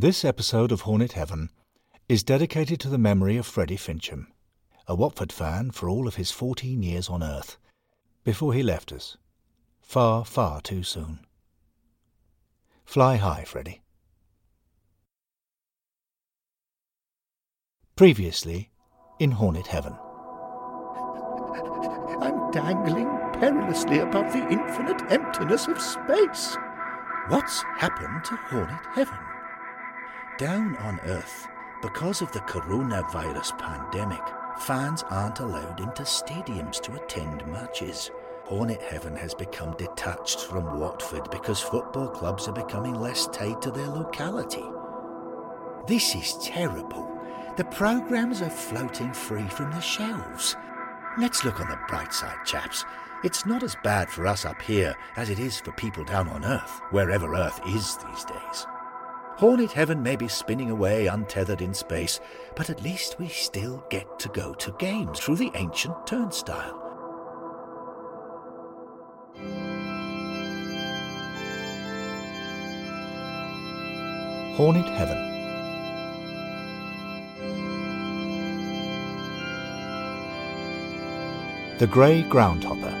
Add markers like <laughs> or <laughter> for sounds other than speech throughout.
This episode of Hornet Heaven is dedicated to the memory of Freddie Fincham, a Watford fan for all of his 14 years on earth, before he left us, far, far too soon. Fly high, Freddie. Previously in Hornet Heaven. I'm dangling perilously above the infinite emptiness of space. What's happened to Hornet Heaven? Down on Earth, because of the coronavirus pandemic, fans aren't allowed into stadiums to attend matches. Hornet Heaven has become detached from Watford because football clubs are becoming less tied to their locality. This is terrible. The programmes are floating free from the shelves. Let's look on the bright side, chaps. It's not as bad for us up here as it is for people down on Earth, wherever Earth is these days. Hornet Heaven may be spinning away untethered in space, but at least we still get to go to games through the ancient turnstile. Hornet Heaven. The Grey Groundhopper.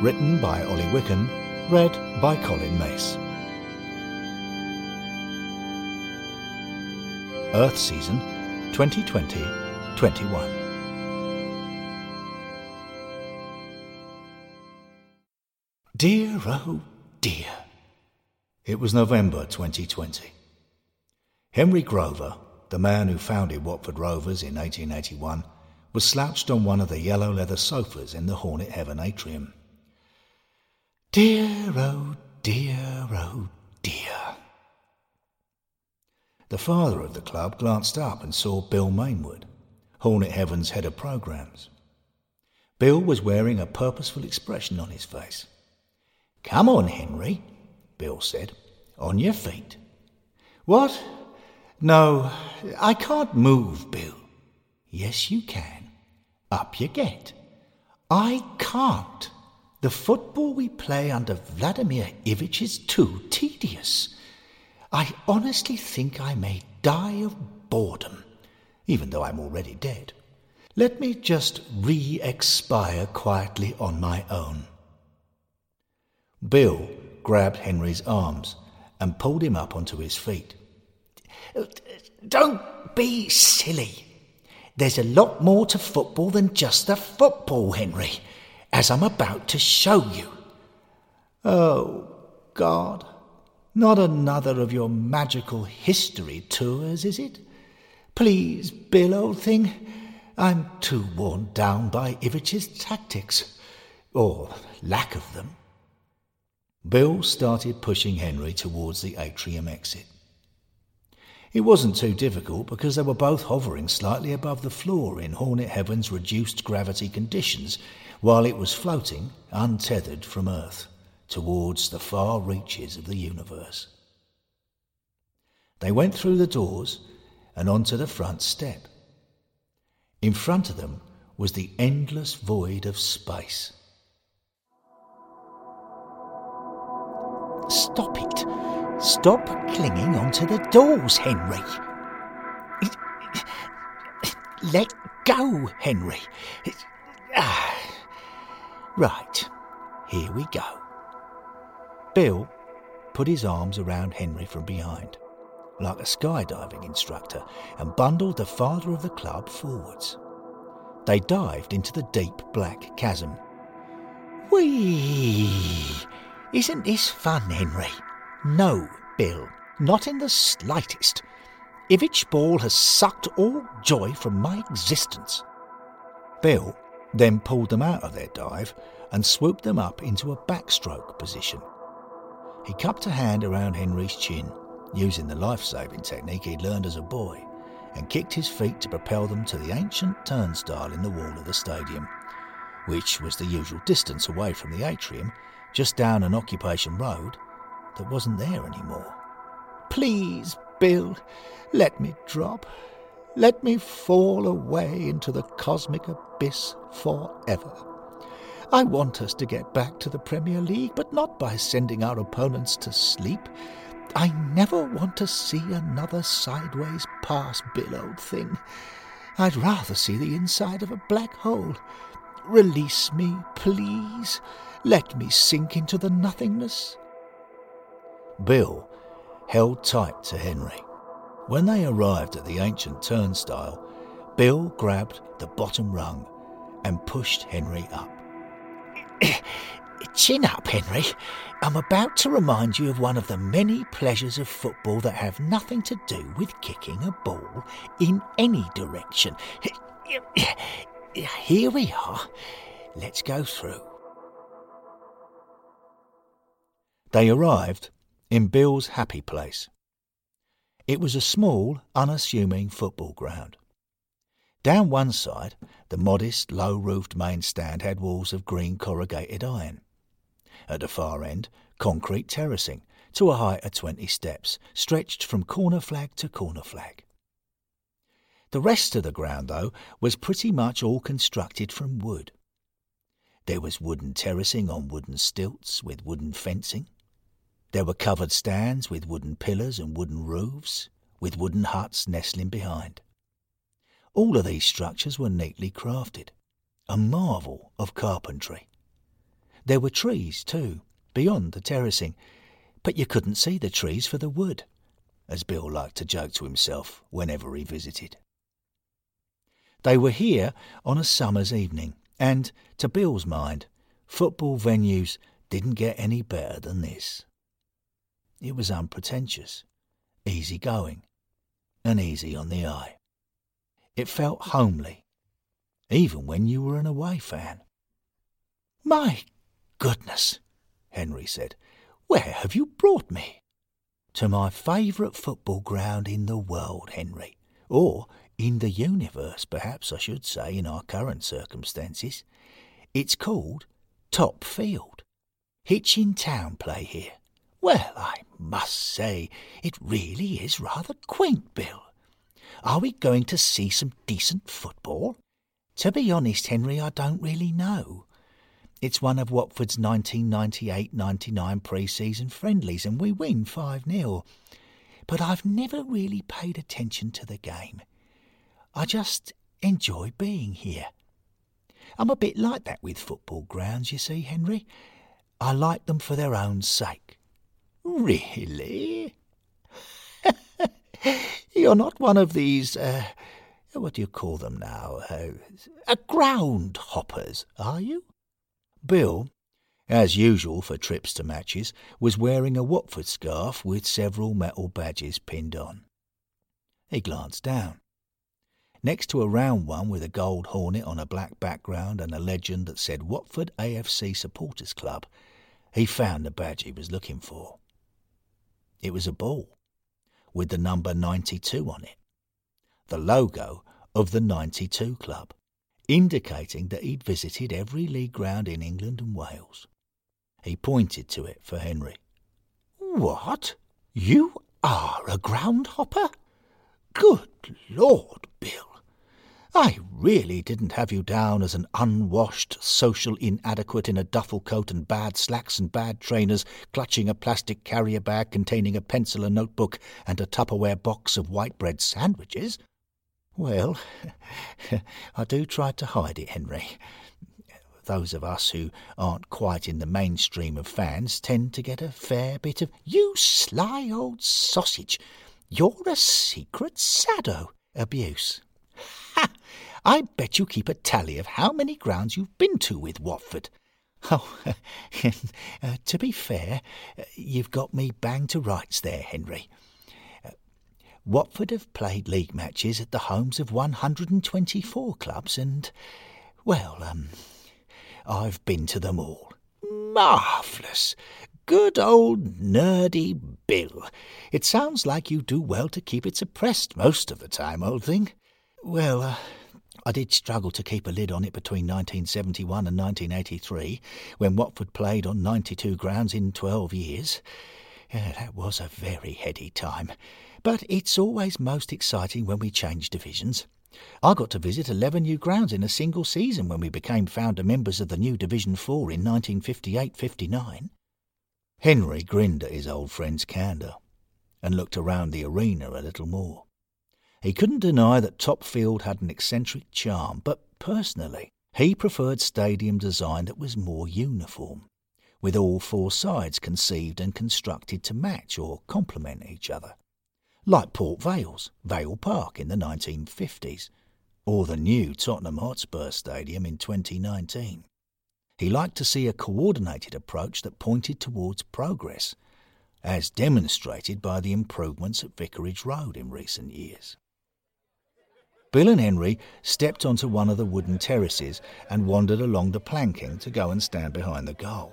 Written by Ollie Wicken, read by Colin Mace. Earth Season 2020 21. Dear, oh dear. It was November 2020. Henry Grover, the man who founded Watford Rovers in 1881, was slouched on one of the yellow leather sofas in the Hornet Heaven atrium. Dear, oh dear, oh dear. The father of the club glanced up and saw Bill Mainwood, Hornet Heaven's head of programs. Bill was wearing a purposeful expression on his face. Come on, Henry, Bill said. On your feet. What? No, I can't move, Bill. Yes, you can. Up you get. I can't. The football we play under Vladimir Ivic is too tedious. I honestly think I may die of boredom, even though I'm already dead. Let me just re expire quietly on my own. Bill grabbed Henry's arms and pulled him up onto his feet. Don't be silly. There's a lot more to football than just the football, Henry, as I'm about to show you. Oh, God. Not another of your magical history tours, is it? Please, Bill, old thing. I'm too worn down by Ivic's tactics, or lack of them. Bill started pushing Henry towards the atrium exit. It wasn't too difficult because they were both hovering slightly above the floor in Hornet Heaven's reduced gravity conditions while it was floating, untethered from Earth, towards the far reaches of the universe. They went through the doors and onto the front step. In front of them was the endless void of space. Stop it. Stop clinging onto the doors, Henry. Let go, Henry. Ah. Right, here we go. Bill put his arms around Henry from behind, like a skydiving instructor, and bundled the father of the club forwards. They dived into the deep black chasm. Whee! Isn't this fun, Henry? No, Bill, not in the slightest. Ivic Ball has sucked all joy from my existence. Bill then pulled them out of their dive and swooped them up into a backstroke position. He cupped a hand around Henry's chin, using the life saving technique he'd learned as a boy, and kicked his feet to propel them to the ancient turnstile in the wall of the stadium, which was the usual distance away from the atrium just down an occupation road that wasn't there anymore. Please, Bill, let me drop. Let me fall away into the cosmic abyss forever. I want us to get back to the Premier League, but not by sending our opponents to sleep. I never want to see another sideways pass, Bill, old thing. I'd rather see the inside of a black hole. Release me, please. Let me sink into the nothingness. Bill held tight to Henry. When they arrived at the ancient turnstile, Bill grabbed the bottom rung and pushed Henry up. Chin up, Henry. I'm about to remind you of one of the many pleasures of football that have nothing to do with kicking a ball in any direction. Here we are. Let's go through. They arrived in Bill's happy place. It was a small, unassuming football ground. Down one side, the modest, low roofed main stand had walls of green corrugated iron. At the far end, concrete terracing to a height of 20 steps stretched from corner flag to corner flag. The rest of the ground, though, was pretty much all constructed from wood. There was wooden terracing on wooden stilts with wooden fencing. There were covered stands with wooden pillars and wooden roofs, with wooden huts nestling behind. All of these structures were neatly crafted, a marvel of carpentry. There were trees, too, beyond the terracing, but you couldn't see the trees for the wood, as Bill liked to joke to himself whenever he visited. They were here on a summer's evening, and, to Bill's mind, football venues didn't get any better than this. It was unpretentious, easy going, and easy on the eye. It felt homely, even when you were an away fan. My goodness, Henry said, where have you brought me? To my favourite football ground in the world, Henry, or in the universe, perhaps I should say, in our current circumstances. It's called Top Field. Hitchin Town play here. Well, I must say, it really is rather quaint, Bill. Are we going to see some decent football? To be honest, Henry, I don't really know. It's one of Watford's 1998-99 pre-season friendlies and we win 5-0. But I've never really paid attention to the game. I just enjoy being here. I'm a bit like that with football grounds, you see, Henry. I like them for their own sake. Really? <sighs> You're not one of these, uh, what do you call them now? Uh, uh, ground hoppers, are you? Bill, as usual for trips to matches, was wearing a Watford scarf with several metal badges pinned on. He glanced down. Next to a round one with a gold hornet on a black background and a legend that said Watford AFC Supporters Club, he found the badge he was looking for. It was a ball with the number 92 on it, the logo of the 92 Club, indicating that he'd visited every league ground in England and Wales. He pointed to it for Henry. What? You are a groundhopper? Good Lord, Bill. I really didn't have you down as an unwashed, social inadequate in a duffel coat and bad slacks and bad trainers, clutching a plastic carrier bag containing a pencil, a notebook, and a Tupperware box of white bread sandwiches. Well, <laughs> I do try to hide it, Henry. Those of us who aren't quite in the mainstream of fans tend to get a fair bit of, you sly old sausage, you're a secret sado abuse. <laughs> I bet you keep a tally of how many grounds you've been to with Watford. <laughs> Oh, <laughs> uh, to be fair, you've got me bang to rights there, Henry. Uh, Watford have played league matches at the homes of 124 clubs, and, well, um, I've been to them all. Marvellous! Good old nerdy Bill. It sounds like you do well to keep it suppressed most of the time, old thing. Well, uh, I did struggle to keep a lid on it between 1971 and 1983, when Watford played on 92 grounds in 12 years. Yeah, that was a very heady time. But it's always most exciting when we change divisions. I got to visit 11 new grounds in a single season when we became founder members of the new Division 4 in 1958 59. Henry grinned at his old friend's candour. and looked around the arena a little more. He couldn't deny that Topfield had an eccentric charm, but personally, he preferred stadium design that was more uniform, with all four sides conceived and constructed to match or complement each other. Like Port Vale's Vale Park in the 1950s, or the new Tottenham Hotspur Stadium in 2019. He liked to see a coordinated approach that pointed towards progress, as demonstrated by the improvements at Vicarage Road in recent years. Bill and Henry stepped onto one of the wooden terraces and wandered along the planking to go and stand behind the goal.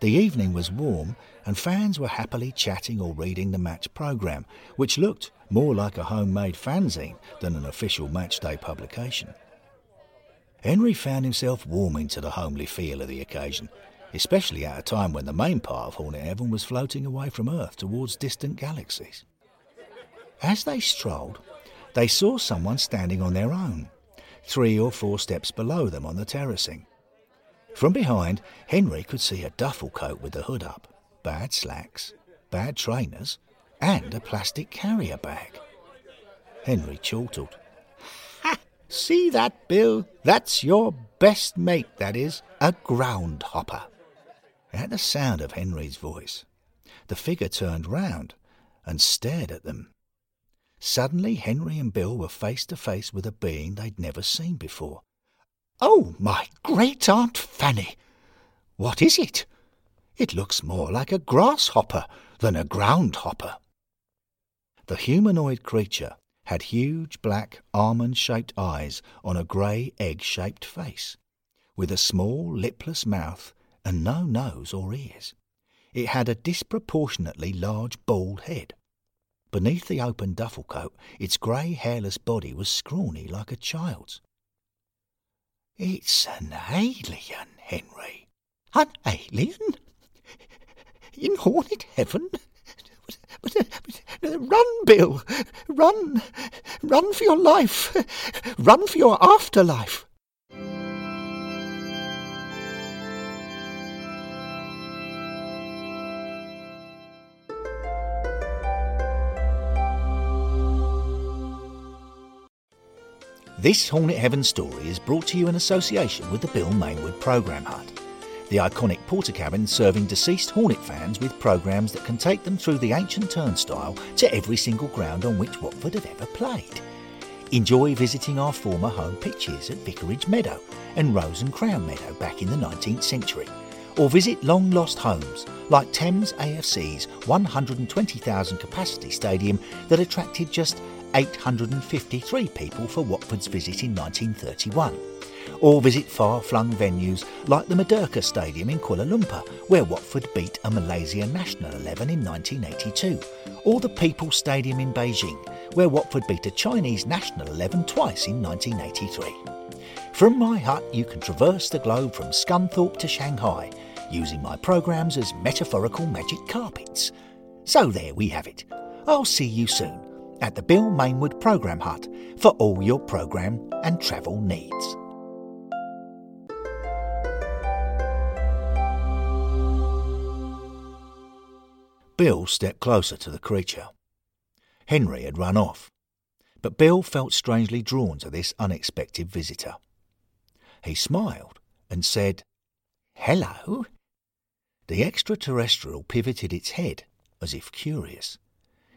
The evening was warm, and fans were happily chatting or reading the match programme, which looked more like a homemade fanzine than an official matchday publication. Henry found himself warming to the homely feel of the occasion, especially at a time when the main part of Hornet Heaven was floating away from Earth towards distant galaxies. As they strolled, they saw someone standing on their own, three or four steps below them on the terracing. From behind, Henry could see a duffel coat with the hood up, bad slacks, bad trainers, and a plastic carrier bag. Henry chortled. Ha! See that, Bill? That's your best mate, that is, a groundhopper. At the sound of Henry's voice, the figure turned round and stared at them. Suddenly, Henry and Bill were face to face with a being they'd never seen before. Oh, my great Aunt Fanny! What is it? It looks more like a grasshopper than a groundhopper. The humanoid creature had huge black almond shaped eyes on a grey egg shaped face, with a small lipless mouth and no nose or ears. It had a disproportionately large bald head. Beneath the open duffel coat, its grey, hairless body was scrawny like a child's. It's an alien, Henry. An alien? In Hornet Heaven? Run, Bill! Run! Run for your life! Run for your afterlife! This Hornet Heaven story is brought to you in association with the Bill Mainwood Programme Hut, the iconic Portakabin serving deceased Hornet fans with programmes that can take them through the ancient turnstile to every single ground on which Watford have ever played. Enjoy visiting our former home pitches at Vicarage Meadow and Rose and Crown Meadow back in the 19th century, or visit long lost homes like Thames AFC's 120,000 capacity stadium that attracted just 853 people for Watford's visit in 1931. Or visit far flung venues like the Merdeka Stadium in Kuala Lumpur, where Watford beat a Malaysia national 11 in 1982. Or the People's Stadium in Beijing, where Watford beat a Chinese national 11 twice in 1983. From my hut, you can traverse the globe from Scunthorpe to Shanghai, using my programs as metaphorical magic carpets. So there we have it. I'll see you soon at the Bill Mainwood Programme Hut for all your programme and travel needs. Bill stepped closer to the creature. Henry had run off, but Bill felt strangely drawn to this unexpected visitor. He smiled and said, Hello. The extraterrestrial pivoted its head as if curious.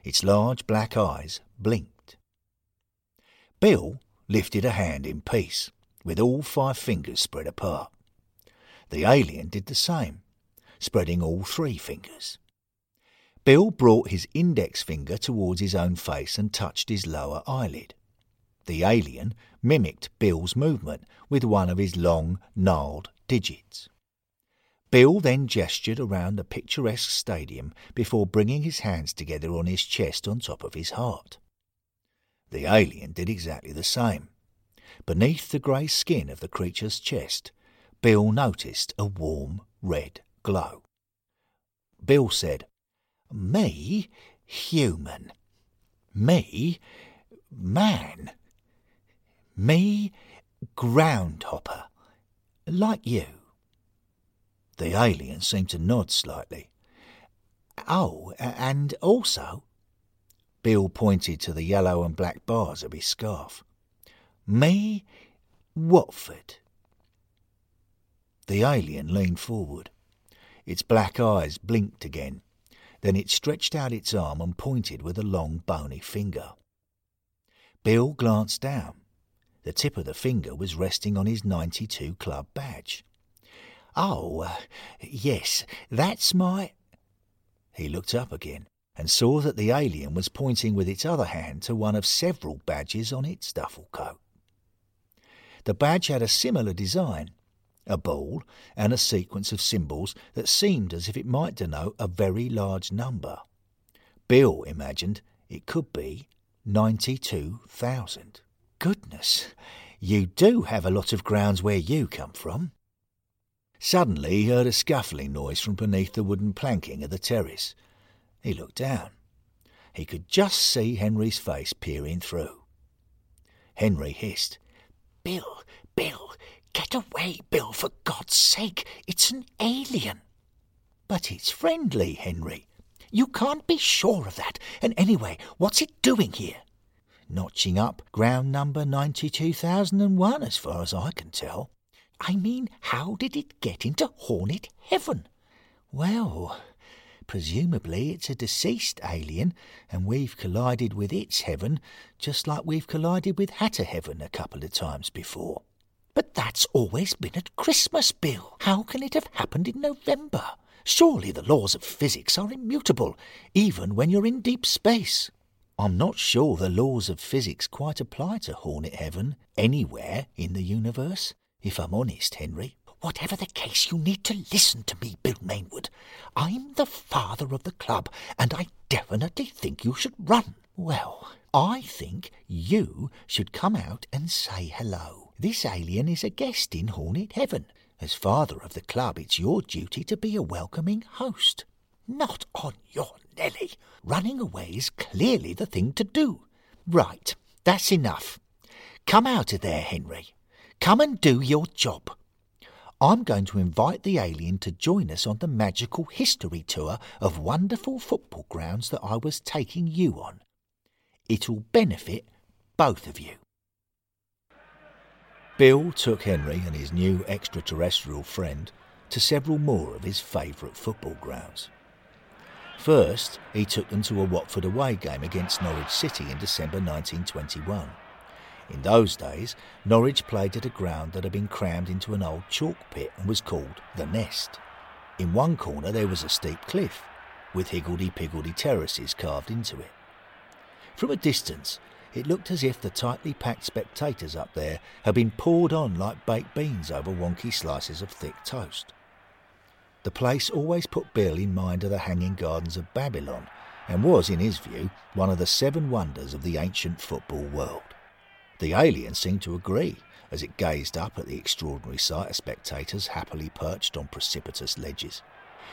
Its large black eyes blinked. Bill lifted a hand in peace, with all five fingers spread apart. The alien did the same, spreading all three fingers. Bill brought his index finger towards his own face and touched his lower eyelid. The alien mimicked Bill's movement with one of his long, gnarled digits. Bill then gestured around the picturesque stadium before bringing his hands together on his chest on top of his heart. The alien did exactly the same. Beneath the grey skin of the creature's chest, Bill noticed a warm red glow. Bill said, Me, human. Me, man. Me, groundhopper. Like you. The alien seemed to nod slightly. Oh, and also, Bill pointed to the yellow and black bars of his scarf. Me, Watford. The alien leaned forward. Its black eyes blinked again. Then it stretched out its arm and pointed with a long, bony finger. Bill glanced down. The tip of the finger was resting on his 92 Club badge. Oh, uh, yes, that's my. He looked up again and saw that the alien was pointing with its other hand to one of several badges on its duffel coat. The badge had a similar design a ball and a sequence of symbols that seemed as if it might denote a very large number. Bill imagined it could be 92,000. Goodness, you do have a lot of grounds where you come from. Suddenly he heard a scuffling noise from beneath the wooden planking of the terrace. He looked down. He could just see Henry's face peering through. Henry hissed, Bill, Bill, get away, Bill, for God's sake. It's an alien. But it's friendly, Henry. You can't be sure of that. And anyway, what's it doing here? Notching up ground number 92,001, as far as I can tell. I mean, how did it get into Hornet Heaven? Well, presumably it's a deceased alien, and we've collided with its heaven just like we've collided with Hatter Heaven a couple of times before. But that's always been at Christmas, Bill. How can it have happened in November? Surely the laws of physics are immutable, even when you're in deep space. I'm not sure the laws of physics quite apply to Hornet Heaven anywhere in the universe, if I'm honest, Henry. Whatever the case, you need to listen to me, Bill Mainwood. I'm the father of the club, and I definitely think you should run. Well, I think you should come out and say hello. This alien is a guest in Hornet Heaven. As father of the club, it's your duty to be a welcoming host. Not on your Nelly. Running away is clearly the thing to do. Right, that's enough. Come out of there, Henry. Come and do your job. I'm going to invite the alien to join us on the magical history tour of wonderful football grounds that I was taking you on. It'll benefit both of you. Bill took Henry and his new extraterrestrial friend to several more of his favourite football grounds. First, he took them to a Watford away game against Norwich City in December 1921. In those days, Norwich played at a ground that had been crammed into an old chalk pit and was called The Nest. In one corner there was a steep cliff, with higgledy-piggledy terraces carved into it. From a distance, it looked as if the tightly packed spectators up there had been poured on like baked beans over wonky slices of thick toast. The place always put Bill in mind of the Hanging Gardens of Babylon and was, in his view, one of the seven wonders of the ancient football world. The alien seemed to agree as it gazed up at the extraordinary sight of spectators happily perched on precipitous ledges.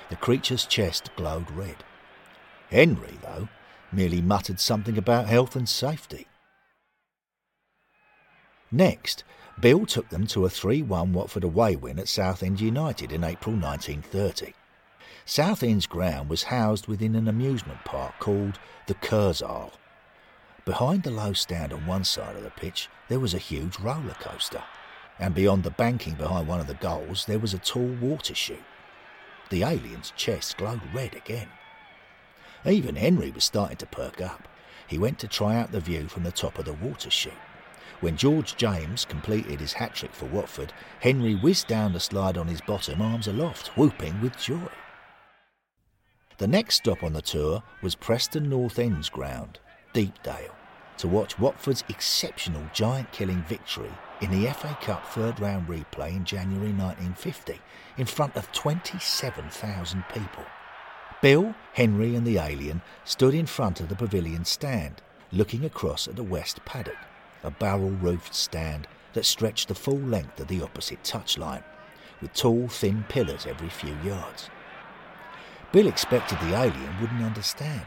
The creature's chest glowed red. Henry, though, merely muttered something about health and safety. Next, Bill took them to a 3 1 Watford away win at Southend United in April 1930. Southend's ground was housed within an amusement park called the Kursaal. Behind the low stand on one side of the pitch, there was a huge roller coaster, and beyond the banking behind one of the goals, there was a tall water chute. The alien's chest glowed red again. Even Henry was starting to perk up. He went to try out the view from the top of the water chute. When George James completed his hat trick for Watford, Henry whizzed down the slide on his bottom, arms aloft, whooping with joy. The next stop on the tour was Preston North End's ground, Deepdale to watch Watford's exceptional giant killing victory in the FA Cup third round replay in January 1950 in front of 27,000 people. Bill, Henry, and the alien stood in front of the pavilion stand, looking across at the west paddock, a barrel roofed stand that stretched the full length of the opposite touchline, with tall, thin pillars every few yards. Bill expected the alien wouldn't understand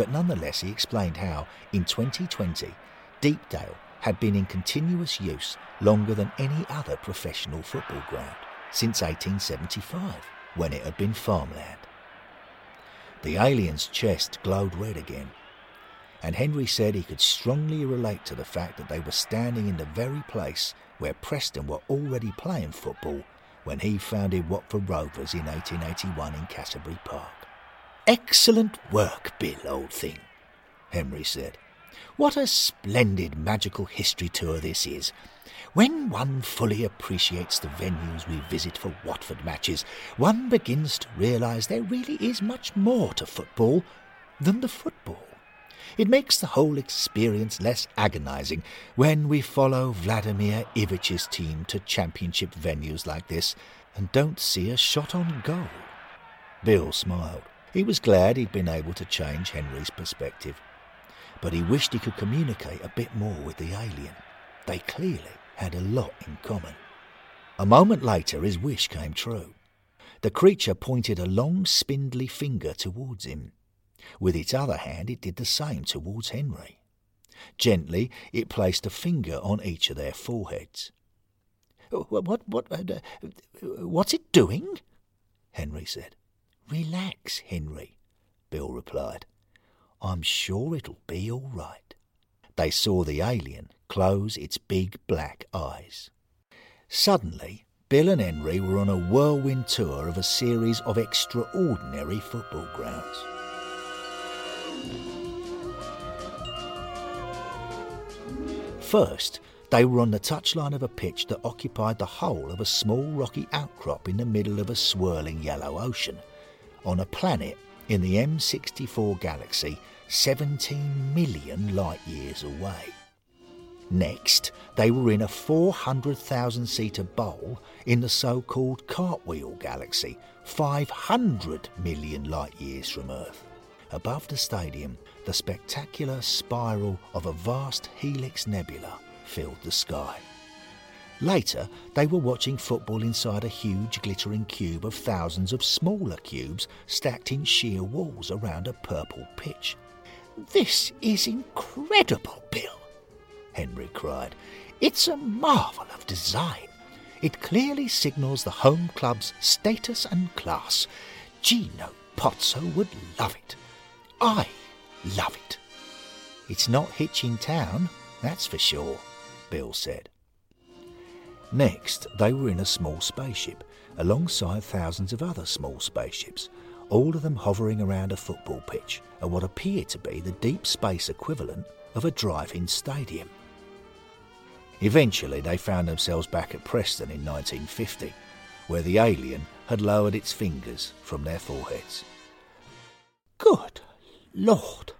but nonetheless he explained how, in 2020, Deepdale had been in continuous use longer than any other professional football ground, since 1875, when it had been farmland. The alien's chest glowed red again, and Henry said he could strongly relate to the fact that they were standing in the very place where Preston were already playing football when he founded Watford Rovers in 1881 in Cassiobury Park. Excellent work, Bill, old thing, Henry said. What a splendid magical history tour this is. When one fully appreciates the venues we visit for Watford matches, one begins to realise there really is much more to football than the football. It makes the whole experience less agonising when we follow Vladimir Ivic's team to championship venues like this and don't see a shot on goal. Bill smiled. He was glad he'd been able to change Henry's perspective. But he wished he could communicate a bit more with the alien. They clearly had a lot in common. A moment later, his wish came true. The creature pointed a long, spindly finger towards him. With its other hand, it did the same towards Henry. Gently, it placed a finger on each of their foreheads. What, what, uh, what's it doing? Henry said. Relax, Henry, Bill replied. I'm sure it'll be all right. They saw the alien close its big black eyes. Suddenly, Bill and Henry were on a whirlwind tour of a series of extraordinary football grounds. First, they were on the touchline of a pitch that occupied the whole of a small rocky outcrop in the middle of a swirling yellow ocean, on a planet in the M64 galaxy 17 million light years away. Next, they were in a 400,000 seater bowl in the so called Cartwheel Galaxy, 500 million light years from Earth. Above the stadium, the spectacular spiral of a vast helix nebula filled the sky. Later, they were watching football inside a huge glittering cube of thousands of smaller cubes stacked in sheer walls around a purple pitch. This is incredible, Bill, Henry cried. It's a marvel of design. It clearly signals the home club's status and class. Gino Pozzo would love it. I love it. It's not Hitchin Town, that's for sure, Bill said. Next, they were in a small spaceship, alongside thousands of other small spaceships, all of them hovering around a football pitch at what appeared to be the deep space equivalent of a drive in stadium. Eventually, they found themselves back at Preston in 1950, where the alien had lowered its fingers from their foreheads. Good Lord,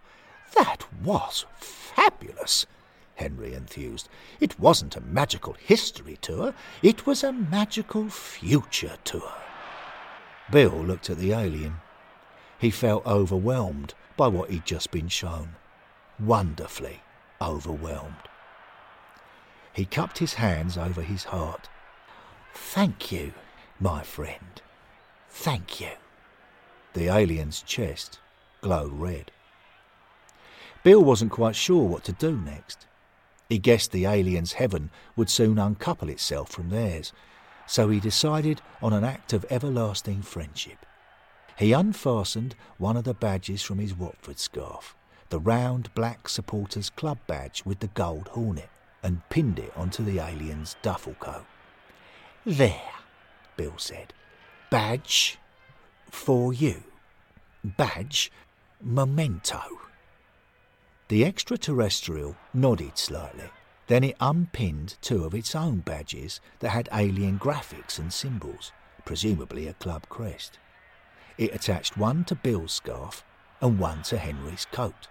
that was fabulous, Henry enthused. It wasn't a magical history tour, it was a magical future tour. Bill looked at the alien. He felt overwhelmed by what he'd just been shown. Wonderfully overwhelmed. He cupped his hands over his heart. Thank you, my friend. Thank you. The alien's chest glowed red. Bill wasn't quite sure what to do next. He guessed the alien's heaven would soon uncouple itself from theirs, so he decided on an act of everlasting friendship. He unfastened one of the badges from his Watford scarf, the round black supporters club badge with the gold hornet, and pinned it onto the alien's duffel coat. There, Bill said. Badge for you. Badge memento. The extraterrestrial nodded slightly. Then it unpinned two of its own badges that had alien graphics and symbols, presumably a club crest. It attached one to Bill's scarf and one to Henry's coat.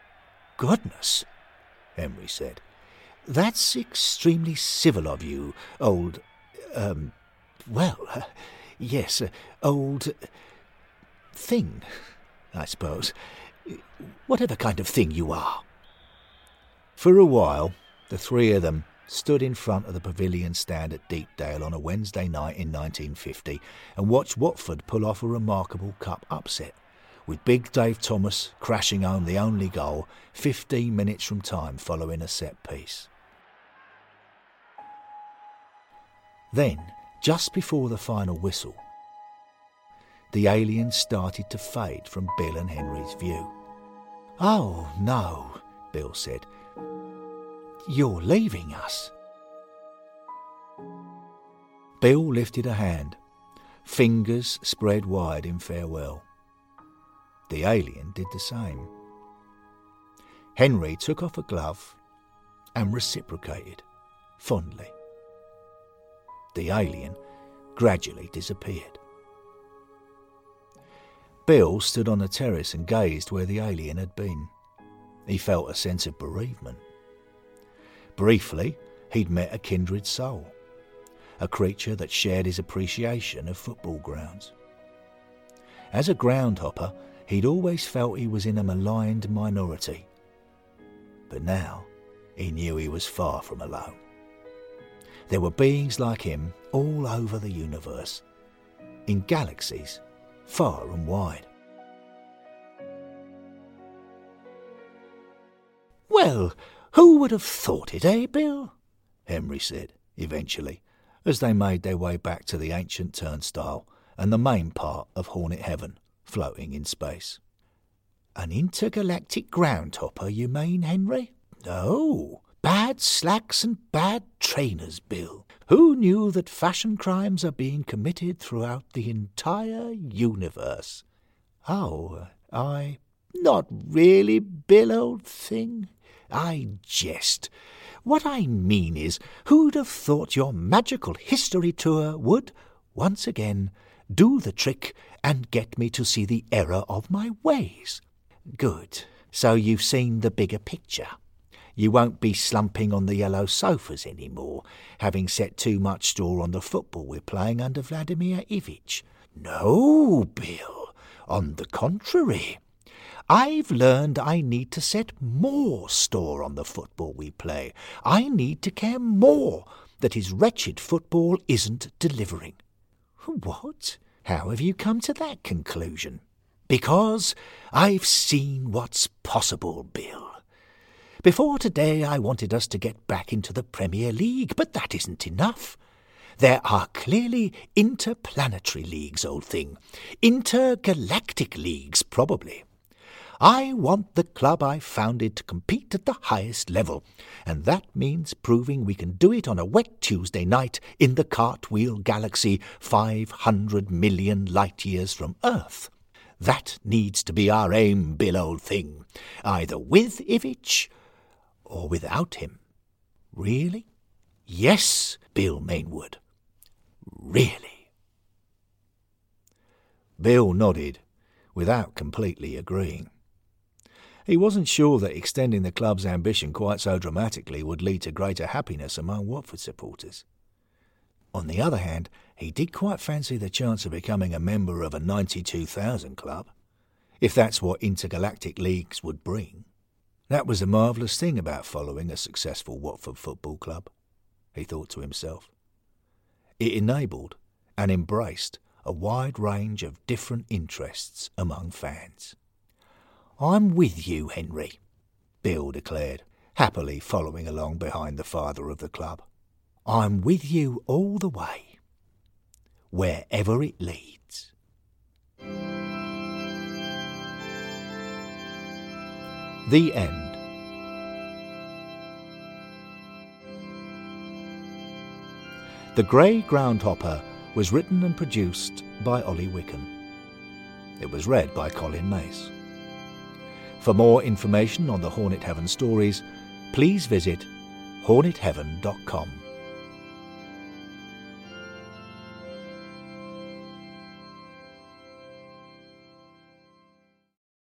Goodness, Henry said. That's extremely civil of you, old. Um, well, uh, <laughs> yes, uh, old. Thing, I suppose whatever kind of thing you are. For a while, the three of them stood in front of the pavilion stand at Deepdale on a Wednesday night in 1950 and watched Watford pull off a remarkable cup upset, with Big Dave Thomas crashing home the only goal 15 minutes from time following a set piece. Then, just before the final whistle, the aliens started to fade from Bill and Henry's view. Oh, no, Bill said. You're leaving us. Bill lifted a hand, fingers spread wide in farewell. The alien did the same. Henry took off a glove and reciprocated fondly. The alien gradually disappeared. Bill stood on the terrace and gazed where the alien had been. He felt a sense of bereavement. Briefly, he'd met a kindred soul, a creature that shared his appreciation of football grounds. As a groundhopper, he'd always felt he was in a maligned minority. But now, he knew he was far from alone. There were beings like him all over the universe, in galaxies far and wide. Well, who would have thought it, eh, Bill? Henry said, eventually, as they made their way back to the ancient turnstile and the main part of Hornet Heaven floating in space. An intergalactic ground groundhopper, you mean, Henry? No, Bad slacks and bad trainers, Bill. Who knew that fashion crimes are being committed throughout the entire universe? Oh, I. Not really, Bill, old thing. I jest. What I mean is, who'd have thought your magical history tour would, once again, do the trick and get me to see the error of my ways? Good. So you've seen the bigger picture. You won't be slumping on the yellow sofas any more, having set too much store on the football we're playing under Vladimir Ivic. No, Bill. On the contrary. I've learned I need to set more store on the football we play. I need to care more that his wretched football isn't delivering. What? How have you come to that conclusion? Because I've seen what's possible, Bill. Before today, I wanted us to get back into the Premier League, but that isn't enough. There are clearly interplanetary leagues, old thing. Intergalactic leagues, probably. I want the club I founded to compete at the highest level, and that means proving we can do it on a wet Tuesday night in the Cartwheel Galaxy 500 million light years from Earth. That needs to be our aim, Bill, old thing, either with Ivic or without him. Really? Yes, Bill Mainwood. Really? Bill nodded, without completely agreeing. He wasn't sure that extending the club's ambition quite so dramatically would lead to greater happiness among Watford supporters. On the other hand, he did quite fancy the chance of becoming a member of a 92,000 club, if that's what intergalactic leagues would bring. That was a marvellous thing about following a successful Watford football club, he thought to himself. It enabled and embraced a wide range of different interests among fans. I'm with you, Henry, Bill declared, happily following along behind the father of the club. I'm with you all the way, wherever it leads. The End. The Grey Groundhopper was written and produced by Ollie Wicken. It was read by Colin Mace. For more information on the Hornet Heaven stories, please visit hornetheaven.com.